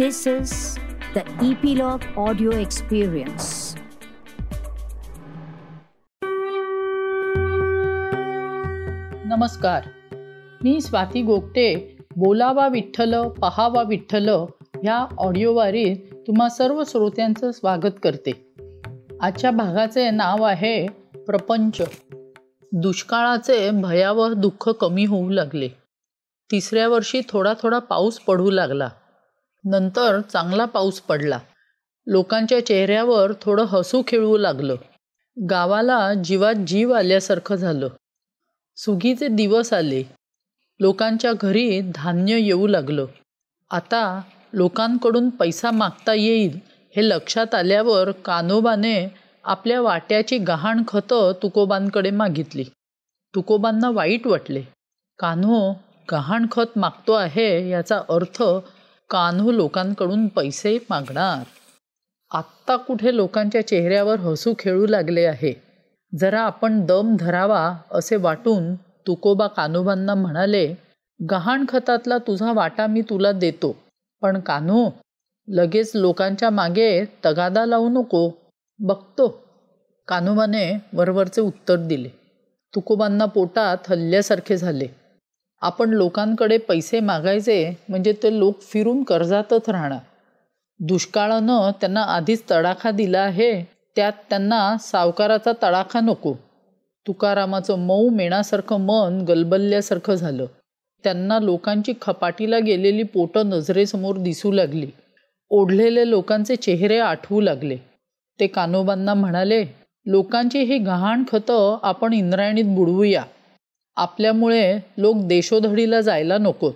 This is the Epilogue Audio Experience. नमस्कार. मी स्वाती गोगटे बोलावा विठ्ठल पहावा विठ्ठल ह्या ऑडिओवारीत तुम्हा सर्व श्रोत्यांचं स्वागत करते. आजच्या भागाचे नाव आहे प्रपंच. दुष्काळाचे भयावह दुःख कमी होऊ लागले. तिसऱ्या वर्षी थोडा थोडा पाऊस पडू लागला. नंतर चांगला पाऊस पडला. लोकांच्या चेहऱ्यावर थोडं हसू खेळू लागलं. गावाला जीवात जीव आल्यासारखं झालं. सुगीचे दिवस आले. लोकांच्या घरी धान्य येऊ लागलं. आता लोकांकडून पैसा मागता येईल हे लक्षात आल्यावर कानोबाने आपल्या वाट्याची गहाण खतं तुकोबांकडे मागितली. तुकोबांना वाईट वाटले. कान्हो गहाण खत मागतो आहे याचा अर्थ कान्हो लोकांकडून पैसे मागणार. आत्ता कुठे लोकांच्या चेहऱ्यावर हसू खेळू लागले आहे. जरा आपण दम धरावा असे वाटून तुकोबा कान्होबांना म्हणाले गहाण खतातला तुझा वाटा मी तुला देतो. पण कान्हो लगेच लोकांच्या मागे तगादा लावू नको. बघतो. कान्होबाने वरवरचे उत्तर दिले. तुकोबांना पोटात हल्ल्यासारखे झाले. आपण लोकांकडे पैसे मागायचे म्हणजे ते लोक फिरून कर्जातच राहणार. दुष्काळानं त्यांना आधीच तडाखा दिला आहे त्यात त्यांना सावकाराचा तडाखा नको. तुकारामाचं मऊ मेणासारखं मन गलबल्ल्यासारखं झालं. त्यांना लोकांची खपाटीला गेलेली पोटं नजरेसमोर दिसू लागली. ओढलेले लोकांचे चेहरे आठवू लागले. ते कानोबांना म्हणाले लोकांची ही गहाण खतं आपण इंद्रायणीत बुडवूया. आपल्यामुळे लोक देशोधडीला जायला नको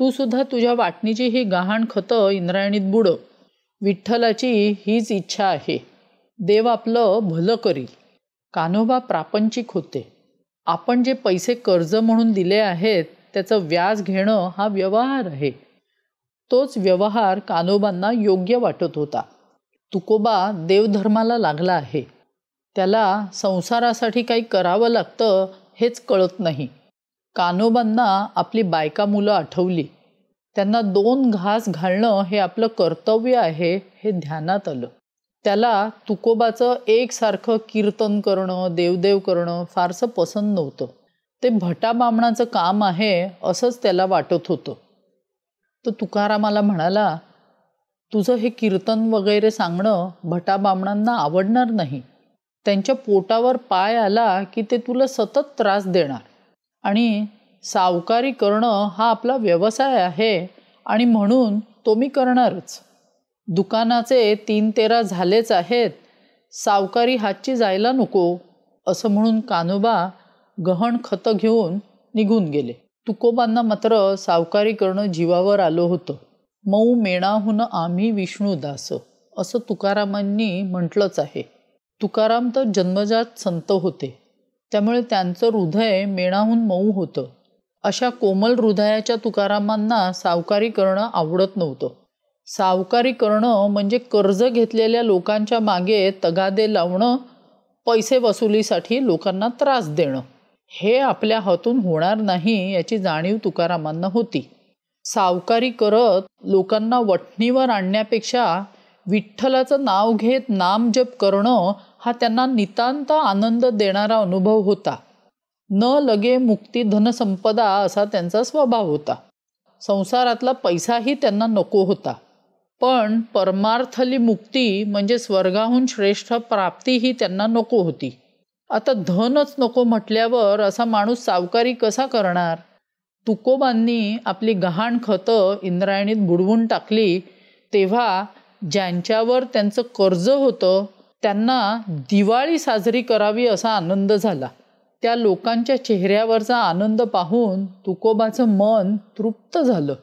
तू सुद्धा तुझ्या वाटणीची ही गहाण खतं इंद्रायणीत बुडव. विठ्ठलाची हीच इच्छा आहे. देव आपलं भलं करील. कान्होबा प्रापंचिक होते. आपण जे पैसे कर्ज म्हणून दिले आहेत त्याचं व्याज घेणं हा व्यवहार आहे. तोच व्यवहार कान्होबांना योग्य वाटत होता. तुकोबा देवधर्माला लागला आहे. त्याला संसारासाठी काही करावं लागतं हेच कळत नाही. कानोबांना आपली बायका मुलं आठवली. त्यांना दोन घास घालणं हे आपलं कर्तव्य आहे हे ध्यानात आलं. त्याला तुकोबाचं एकसारखं कीर्तन करणं देवदेव करणं फारसं पसंत नव्हतं. ते भटा बामणाचं काम आहे असंच त्याला वाटत होतं. तर तुकारामाला म्हणाला तुझं हे कीर्तन वगैरे सांगणं भटा बामणांना आवडणार नाही. त्यांच्या पोटावर पाय आला की ते तुला सतत त्रास देणार. आणि सावकारी करणं हा आपला व्यवसाय आहे आणि म्हणून तो मी करणारच. दुकानाचे तीन तेरा झालेच आहेत. सावकारी हातची जायला नको असं म्हणून कानोबा गहण खतं घेऊन निघून गेले. तुकोबांना मात्र सावकारी करणं जीवावर आलं होतं. मऊ मेणाहून आम्ही विष्णुदास असं तुकारामांनी म्हटलंच आहे. तुकाराम तर जन्मजात संत होते. त्यामुळे त्यांचं हृदय मेणाहून मऊ होतं. अशा कोमल हृदयाच्या तुकारामांना सावकारी करणं आवडत नव्हतं. सावकारी करणं म्हणजे कर्ज घेतलेल्या लोकांच्या मागे तगादे लावणं पैसे वसुलीसाठी लोकांना त्रास देणं. हे आपल्या हातून होणार नाही याची जाणीव तुकारामांना होती. सावकारी करत लोकांना वठणीवर आणण्यापेक्षा विठ्ठलाचं नाव घेत नामजप करणं हा त्यांना नितांत आनंद देणारा अनुभव होता. न लगे मुक्ती धनसंपदा असा त्यांचा स्वभाव होता. संसारातला पैसाही त्यांना नको होता. पण परमार्थली मुक्ती म्हणजे स्वर्गाहून श्रेष्ठ प्राप्ती ही त्यांना नको होती. आता धनच नको म्हटल्यावर असा माणूस सावकारी कसा करणार? तुकोबांनी आपली गहाण खतं इंद्रायणीत बुडवून टाकली तेव्हा ज्यांच्यावर त्यांचं कर्ज होतं त्यांना दिवाळी साजरी करावी असा आनंद झाला. त्या लोकांच्या चेहऱ्यावरचा आनंद पाहून तुकोबाचं मन तृप्त झालं.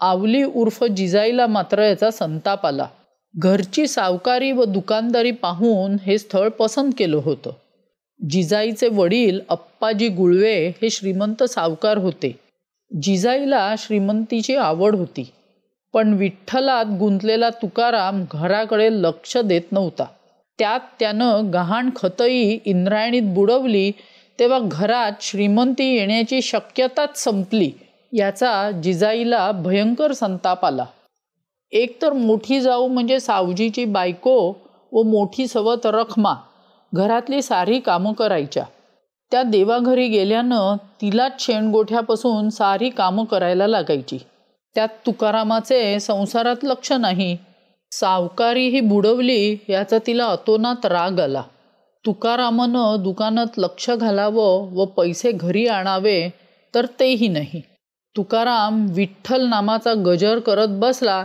आवली उर्फ जिजाईला मात्र याचा संताप आला. घरची सावकारी व दुकानदारी पाहून हे स्थळ पसंत केलं होतं. जिजाईचे वडील अप्पाजी गुळवे हे श्रीमंत सावकार होते. जिजाईला श्रीमंतीची आवड होती. पण विठ्ठलात गुंतलेला तुकाराम घराकडे लक्ष देत नव्हता. त्यात त्यानं गहाण खतई इंद्रायणीत बुडवली तेव्हा घरात श्रीमंती येण्याची शक्यताच संपली याचा जिजाईला भयंकर संताप आला. एक तर मोठी जाऊ म्हणजे सावजीची बायको व मोठी सवत रखमा घरातली सारी कामं करायच्या. त्या देवाघरी गेल्यानं तिलाच शेणगोठ्यापासून सारी कामं करायला लागायची. त्यात तुकारामाचे संसारात लक्ष नाही सावकारी ही बुडवली याचा तिला अतोनात राग आला. तुकारामानं दुकानात लक्ष घालावं व पैसे घरी आणावे तर तेही नाही. तुकाराम विठ्ठल नामाचा गजर करत बसला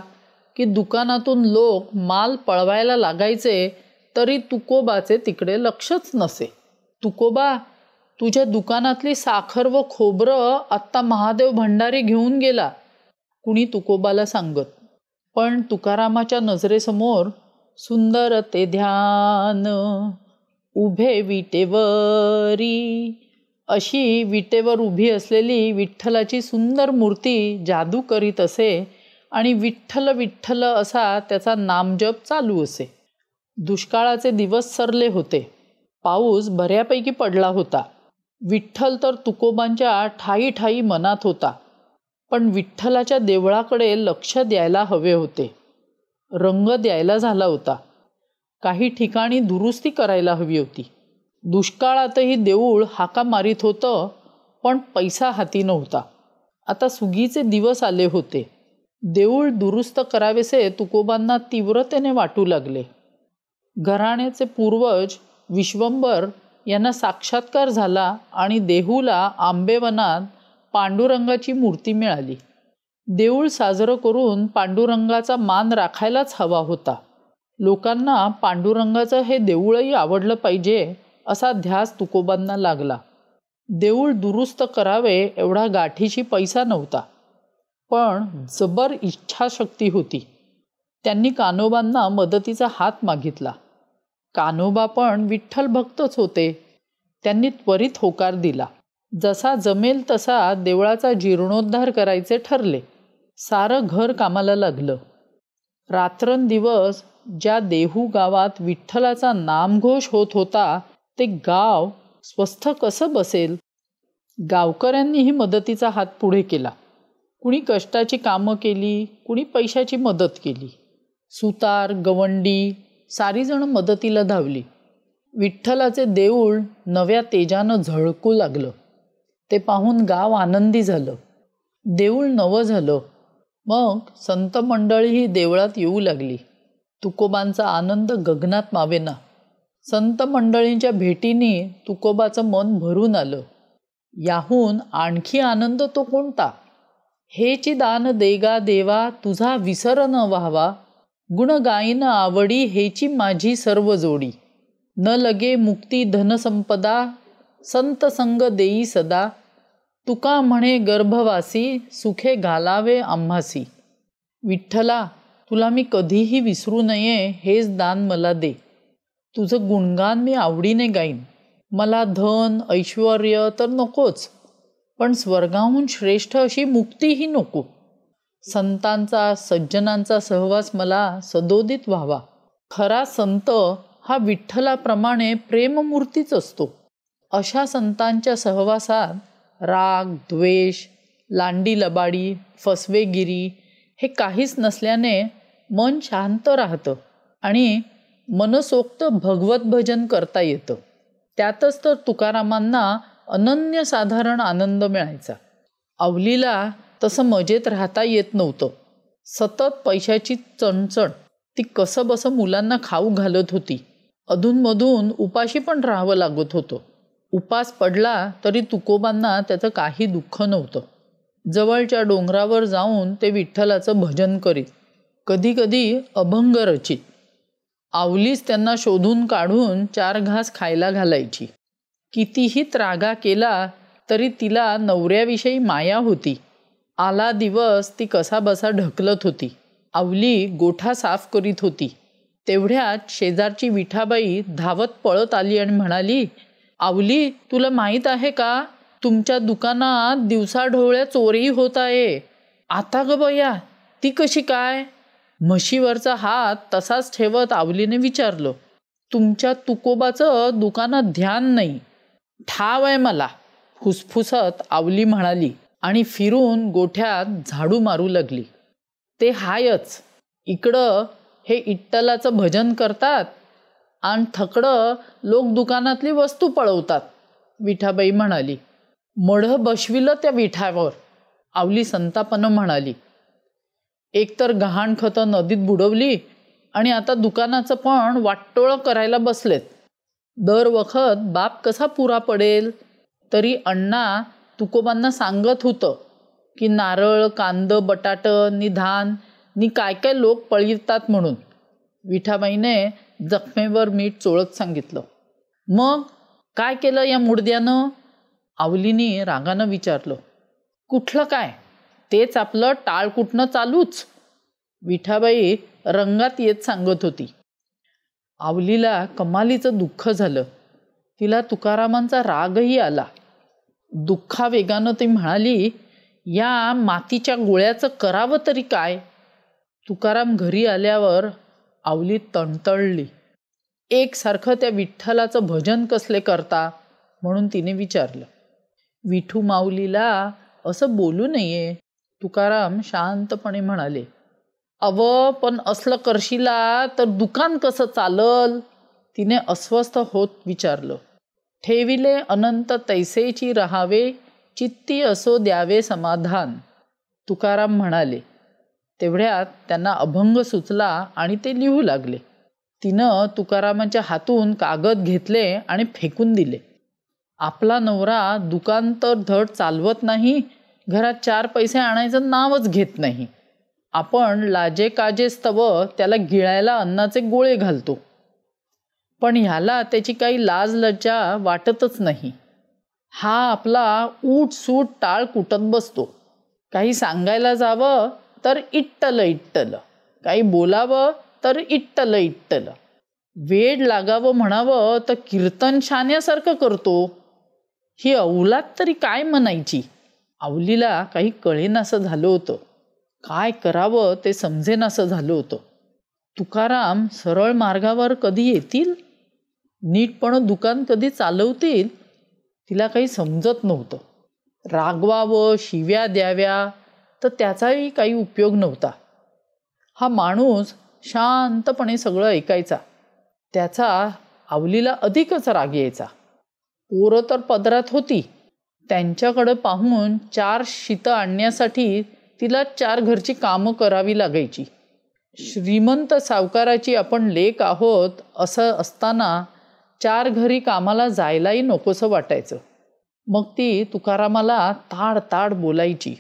की दुकानातून लोक माल पळवायला लागायचे तरी तुकोबाचे तिकडे लक्षच नसे. तुकोबा तुझ्या दुकानातली साखर व खोबरं आत्ता महादेव भंडारी घेऊन गेला कुणी तुकोबाला सांगत. पण तुकारामाच्या नजरेसमोर सुंदर ते ध्यान. उभे विटेवरी. अशी विटेवर उभी असलेली विठ्ठलाची सुंदर मूर्ती जादू करीत असे आणि विठ्ठल विठ्ठल असा त्याचा नामजप चालू असे. दुष्काळाचे दिवस सरले होते. पाऊस बऱ्यापैकी पडला होता. विठ्ठल तर तुकोबांच्या ठाई ठाई मनात होता. पण विठ्ठलाच्या देवळाकडे लक्ष द्यायला हवे होते. रंग द्यायला झाला होता. काही ठिकाणी दुरुस्ती करायला हवी होती. दुष्काळातही देऊळ हाका मारित होतं पण पैसा हाती नव्हता. आता सुगीचे दिवस आले होते. देऊळ दुरुस्त करावेसे तुकोबांना तीव्रतेने वाटू लागले. घराण्याचे पूर्वज विश्वंबर यांना साक्षात्कार झाला आणि देहूला आंबेवनात पांडुरंगाची मूर्ती मिळाली. देऊळ साजरं करून पांडुरंगाचा मान राखायलाच हवा होता. लोकांना पांडुरंगाचं हे देऊळही आवडलं पाहिजे असा ध्यास तुकोबांना लागला. देऊळ दुरुस्त करावे एवढा गाठीशी पैसा नव्हता. पण जबर इच्छाशक्ती होती. त्यांनी कानोबांना मदतीचा हात मागितला. कानोबा पण विठ्ठल भक्तच होते. त्यांनी त्वरित होकार दिला. जसा जमेल तसा देवळाचा जीर्णोद्धार करायचे ठरले. सारं घर कामाला लागलं. रात्रंदिवस ज्या देहू गावात विठ्ठलाचा नामघोष होत होता ते गाव स्वस्थ कसं बसेल? गावकऱ्यांनीही मदतीचा हात पुढे केला. कुणी कष्टाची कामं केली कुणी पैशाची मदत केली. सुतार गवंडी सारीजण मदतीला धावली. विठ्ठलाचे देऊळ नव्या तेजानं झळकू लागलं. ते पाहून गाव आनंदी झालं. देऊळ नवं झालं. मग संत मंडळीही देवळात येऊ लागली. तुकोबांचा आनंद गगनात मावेना. संत मंडळींच्या भेटीने तुकोबाचं मन भरून आलं. याहून आणखी आनंद तो कोणता? हेची दान देगा देवा तुझा विसर न व्हावा. गुण गायन आवडी हेची माझी सर्व जोडी. न लगे मुक्ती धनसंपदा संत संग देई सदा तुका म्हणे गर्भवासी सुखे घालावे आम्हासी. विठ्ठला तुला मी कधीही विसरू नये हेच दान मला दे. तुझं गुणगान मी आवडीने गाईन. मला धन ऐश्वर तर नकोच पण स्वर्गाहून श्रेष्ठ अशी मुक्तीही नको. संतांचा सज्जनांचा सहवास मला सदोदित व्हावा. खरा संत हा विठ्ठलाप्रमाणे प्रेममूर्तीच असतो. अशा संतांच्या सहवासात राग द्वेष लांडी लबाडी फसवेगिरी हे काहीच नसल्याने मन शांत राहतं आणि मनसोक्त भगवत भजन करता येतं. त्यातच तर तुकारामांना अनन्यसाधारण आनंद मिळायचा. अवलीला तसं मजेत राहता येत नव्हतं. सतत पैशाची चणचण ती कसं बसं मुलांना खाऊ घालत होती. अधूनमधून उपाशी पण राहावं लागत होतं. उपास पडला तरी तुकोबांना त्याचं काही दुःख नव्हतं. जवळच्या डोंगरावर जाऊन ते विठ्ठलाचं भजन करीत कधीकधी अभंग रचित. आवलीच त्यांना शोधून काढून चार घास खायला घालायची. कितीही त्रागा केला तरी तिला नवऱ्याविषयी माया होती. आला दिवस ती कसाबसा ढकलत होती. आवली गोठा साफ करीत होती. तेवढ्यात शेजारची विठाबाई धावत पळत आली आणि म्हणाली आवली तुला माहीत आहे का? तुमच्या दुकानात दिवसाढोळ्या चोरी होत आहे. आता ग बया ती कशी काय? म्हशीवरचा हात तसाच ठेवत आवलीने विचारलं. तुमच्या तुकोबाचं दुकानात ध्यान नाही. ठाव आहे मला फुसफुसत आवली म्हणाली आणि फिरून गोठ्यात झाडू मारू लागली. ते हायच. इकडं हे इट्टलाचं भजन करतात आणि थकडं लोक दुकानातली वस्तू पळवतात. विठाबाई म्हणाली मढ बसविलं त्या विठावर. आवली संतापनं म्हणाली एकतर गहाण खतं नदीत बुडवली आणि आता दुकानाचं पण वाटटोळं करायला बसलेत. दर वखत बाप कसा पुरा पडेल? तरी अण्णा तुकोबांना सांगत होतं की नारळ कांद बटाट नि धान नि काय काय लोक पळितात म्हणून. विठाबाईने जखमेवर मीठ चोळत सांगितलं. मग काय केलं या मुडद्यानं आवलीने रागानं विचारलं. कुठलं काय? तेच आपलं टाळ कुठनं चालूच. विठाबाई रंगात येत सांगत होती. आवलीला कमालीचं दुःख झालं. तिला तुकारामांचा रागही आला. दुःखा वेगानं ती म्हणाली या मातीच्या गोळ्याचं करावं तरी काय? तुकाराम घरी आल्यावर आवली तणतळली एकसारखं त्या विठ्ठलाचं भजन कसले करता म्हणून तिने विचारलं. विठू माऊलीला असं बोलू नये तुकाराम शांतपणे म्हणाले. अव पण असलं करशीला तर दुकान कसं चालल? तिने अस्वस्थ होत विचारलं. ठेविले अनंत तैसेची रहावे चित्ती असो द्यावे समाधान. तुकाराम म्हणाले तेवढ्यात त्यांना अभंग सुचला आणि ते लिहू लागले. तिनं तुकारामाच्या हातून कागद घेतले आणि फेकून दिले. आपला नवरा दुकान तर धड चालवत नाही घरात चार पैसे आणायचं नावच घेत नाही. आपण लाजे काजेस्तव त्याला गिळायला अन्नाचे गोळे घालतो. पण ह्याला त्याची काही लाज लज्जा वाटतच नाही. हा आपला ऊट सूट टाळ कुटत बसतो. काही सांगायला जावं तर इट्टल इट्टल. काही बोलावं तर इट्टल इट्टल. वेड लागावं म्हणावं तर कीर्तन छान्यासारखं करतो. ही अवलाद तरी काय म्हणायची? आवलीला काही कळेनासं झालं होतं. काय करावं ते समजेनासं झालं होतं. तुकाराम सरळ मार्गावर कधी येतील? नीटपणं दुकान कधी चालवतील? तिला काही समजत नव्हतं. रागवावं शिव्या द्याव्या तर त्याचाही काही उपयोग नव्हता. हा माणूस शांतपणे सगळं ऐकायचा. त्याचा आवलीला अधिकच राग यायचा. पोरं तर पदरात होती. त्यांच्याकडं पाहून चार शीतं आणण्यासाठी तिला चार घरची कामं करावी लागायची. श्रीमंत सावकाराची आपण लेक आहोत असं असताना चार घरी कामाला जायलाही नकोसं वाटायचं. मग ती तुकारामाला ताड ताड बोलायची.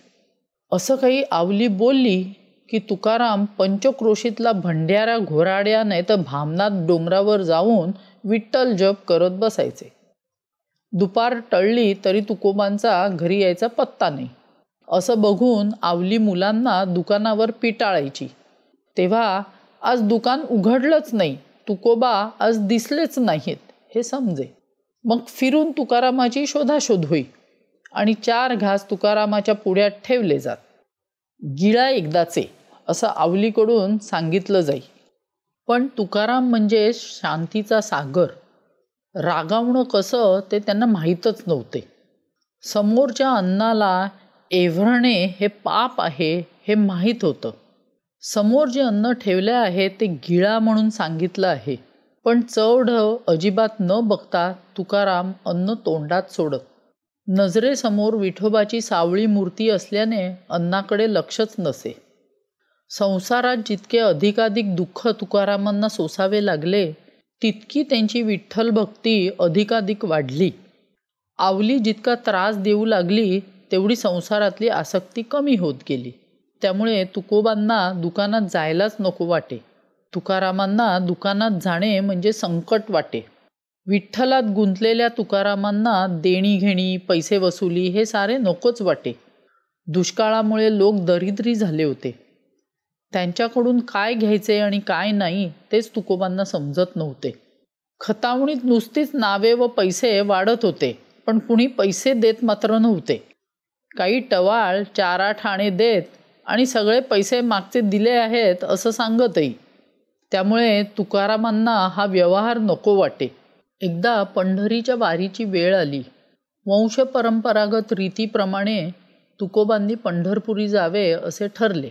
असं काही आवली बोलली की तुकाराम पंचक्रोशीतला भंड्यारा घोराड्या नाही तर भामनाथ डोंगरावर जाऊन विठ्ठल जप करत बसायचे. दुपार टळली तरी तुकोबांचा घरी यायचा पत्ता नाही. असं बघून आवली मुलांना दुकानावर पिटाळायची. तेव्हा आज दुकान उघडलंच नाही. तुकोबा आज दिसलेच नाहीत. हे समजे. मग फिरून तुकारामाची शोधाशोध होई. आणि चार घास तुकारामाच्या पुढ्यात ठेवले जात. गिळा एकदाचे असं आवलीकडून सांगितलं जाई. पण तुकाराम म्हणजे शांतीचा सागर. रागावणं कसं ते त्यांना माहीतच नव्हते. समोरच्या अन्नाला एव्हरणे हे पाप आहे हे माहीत होतं. समोर जे अन्न ठेवले आहे ते गिळा म्हणून सांगितलं आहे. पण चवढव अजिबात न बघता तुकाराम अन्न तोंडात सोडत. नजरेसमोर विठोबाची सावळी मूर्ती असल्याने अन्नाकडे लक्षच नसे. संसारात जितके अधिकाधिक दुःख तुकारामांना सोसावे लागले तितकी त्यांची विठ्ठल भक्ती अधिकाधिक वाढली. आवली जितका त्रास देऊ लागली तेवढी संसारातली आसक्ती कमी होत गेली. त्यामुळे तुकोबांना दुकानात जायलाच नको वाटे. तुकारामांना दुकानात जाणे म्हणजे संकट वाटे. विठ्ठलात गुंतलेल्या तुकारामांना देणी घेणी पैसे वसुली हे सारे नकोच वाटे. दुष्काळामुळे लोक दरिद्री झाले होते. त्यांच्याकडून काय घ्यायचे आणि काय नाही तेच तुकोबांना समजत नव्हते. खतावणीत नुसतीच नावे व पैसे वाढत होते पण कुणी पैसे देत मात्र नव्हते. काही टवाळ चारा ठाणे देत आणि सगळे पैसे मागचे दिले आहेत असं सांगतही. त्यामुळे तुकारामांना हा व्यवहार नको वाटे. एकदा पंढरीच्या वारीची वेळ आली. वंशपरंपरागत रीतीप्रमाणे तुकोबांनी पंढरपुरी जावे असे ठरले.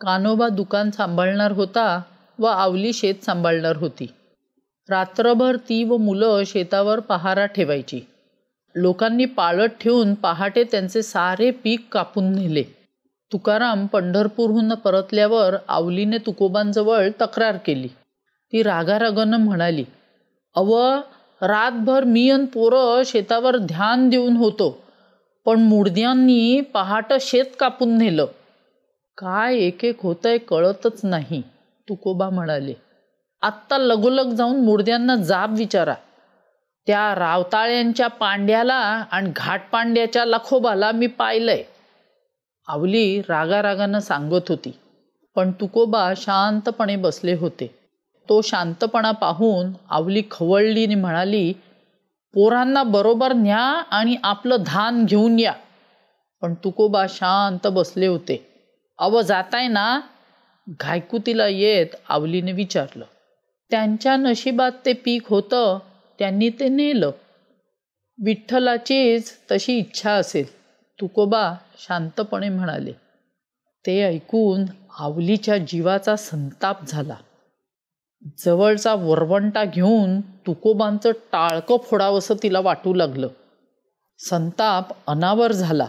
कानोबा दुकान सांभाळणार होता व आवली शेत सांभाळणार होती. रात्रभर ती व मुलं शेतावर पहारा ठेवायची. लोकांनी पाळत ठेवून पहाटे त्यांचे सारे पीक कापून नेले. तुकाराम पंढरपूरहून परतल्यावर आवलीने तुकोबांजवळ तक्रार केली. ती रागारागानं म्हणाली अव रातभर मी अन पोरं शेतावर ध्यान देऊन होतो पण मुडद्यांनी पहाटं शेत कापून नेलं. काय एक एक होतंय कळतच नाही तुकोबा म्हणाले. आत्ता लगोलग जाऊन मुडद्यांना जाब विचारा. त्या रावताळ्यांच्या पांड्याला आणि घाटपांड्याच्या लखोबाला मी पाहिलंय. आवली रागारागानं सांगत होती पण तुकोबा शांतपणे बसले होते. तो शांतपणा पाहून आवली खवळली म्हणाली पोरांना बरोबर न्या आणि आपलं धान घेऊन या. पण तुकोबा शांत बसले होते. अव जाताय ना? घायकुतीला येत आवलीने विचारलं. त्यांच्या नशिबात ते पीक होतं त्यांनी ते नेलं. विठ्ठलाचीच तशी इच्छा असेल. तुकोबा शांतपणे म्हणाले. ते ऐकून आवलीच्या जीवाचा संताप झाला. जवळचा वरवंटा घेऊन तुकोबांचं टाळकं फोडावंसं तिला वाटू लागलं. संताप अनावर झाला.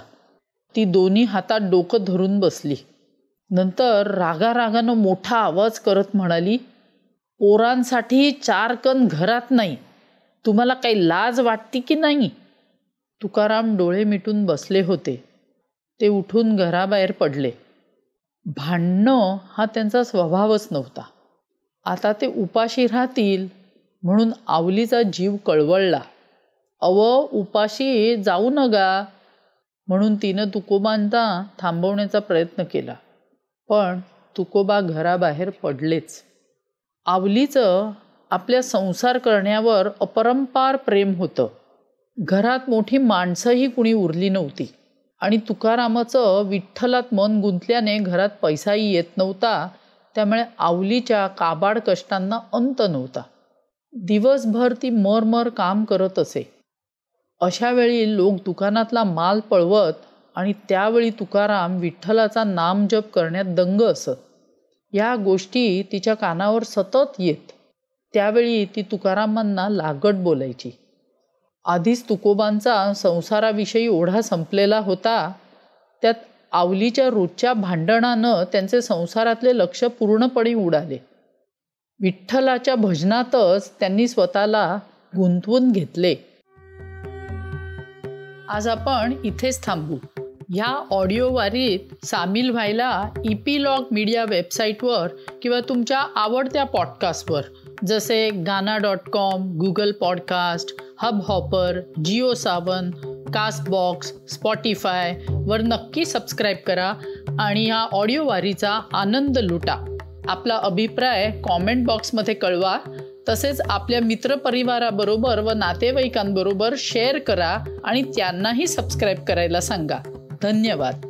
ती दोन्ही हातात डोकं धरून बसली. नंतर रागारागानं मोठा आवाज करत म्हणाली पोरांसाठी चार कण घरात नाही. तुम्हाला काही लाज वाटती की नाही? तुकाराम डोळे मिटून बसले होते. ते उठून घराबाहेर पडले. भांडणं हा त्यांचा स्वभावच नव्हता. आता ते उपाशी राहतील म्हणून आवलीचा जीव कळवळला. अव उपाशी जाऊ नका म्हणून तिनं तुकोबांचा थांबवण्याचा प्रयत्न केला. पण तुकोबा घराबाहेर पडलेच. आवलीचं आपल्या संसार करण्यावर अपरंपार प्रेम होतं. घरात मोठी माणसंही कुणी उरली नव्हती. आणि तुकारामाचं विठ्ठलात मन गुंतल्याने घरात पैसाही येत नव्हता. त्यामुळे आवलीच्या काबाड कष्टांना अंत नव्हता. दिवसभर ती मरमर काम करत असे. अशा वेळी लोक दुकानातला माल पळवत आणि त्यावेळी तुकाराम विठ्ठलाचा नामजप करण्यात दंग असत. या गोष्टी तिच्या कानावर सतत येत. त्यावेळी ती तुकारामांना लागट बोलायची. आधीच तुकोबांचा संसाराविषयी ओढा संपलेला होता. त्यात आवलीच्या रोजच्या भांडणानं त्यांचे संसारातले लक्ष पूर्णपणे उडाले. विठ्ठलाच्या भजनातच त्यांनी स्वतःला गुंतवून घेतले. आज आपण इथेच थांबू. ह्या ऑडिओ वारीत सामील व्हायला इपीलॉग मीडिया वेबसाईटवर किंवा तुमच्या आवडत्या पॉडकास्टवर जसे Gaana dot com Google podcast Hubhopper Jio Saavn Castbox Spotify वर नक्की सबस्क्राईब करा आणि या ऑडिओ वारीचा आनंद लुटा. आपला अभिप्राय कॉमेंट बॉक्समध्ये कळवा. तसेच आपल्या मित्रपरिवाराबरोबर व नातेवाईकांबरोबर शेअर करा आणि त्यांनाही सबस्क्राईब करायला सांगा. धन्यवाद.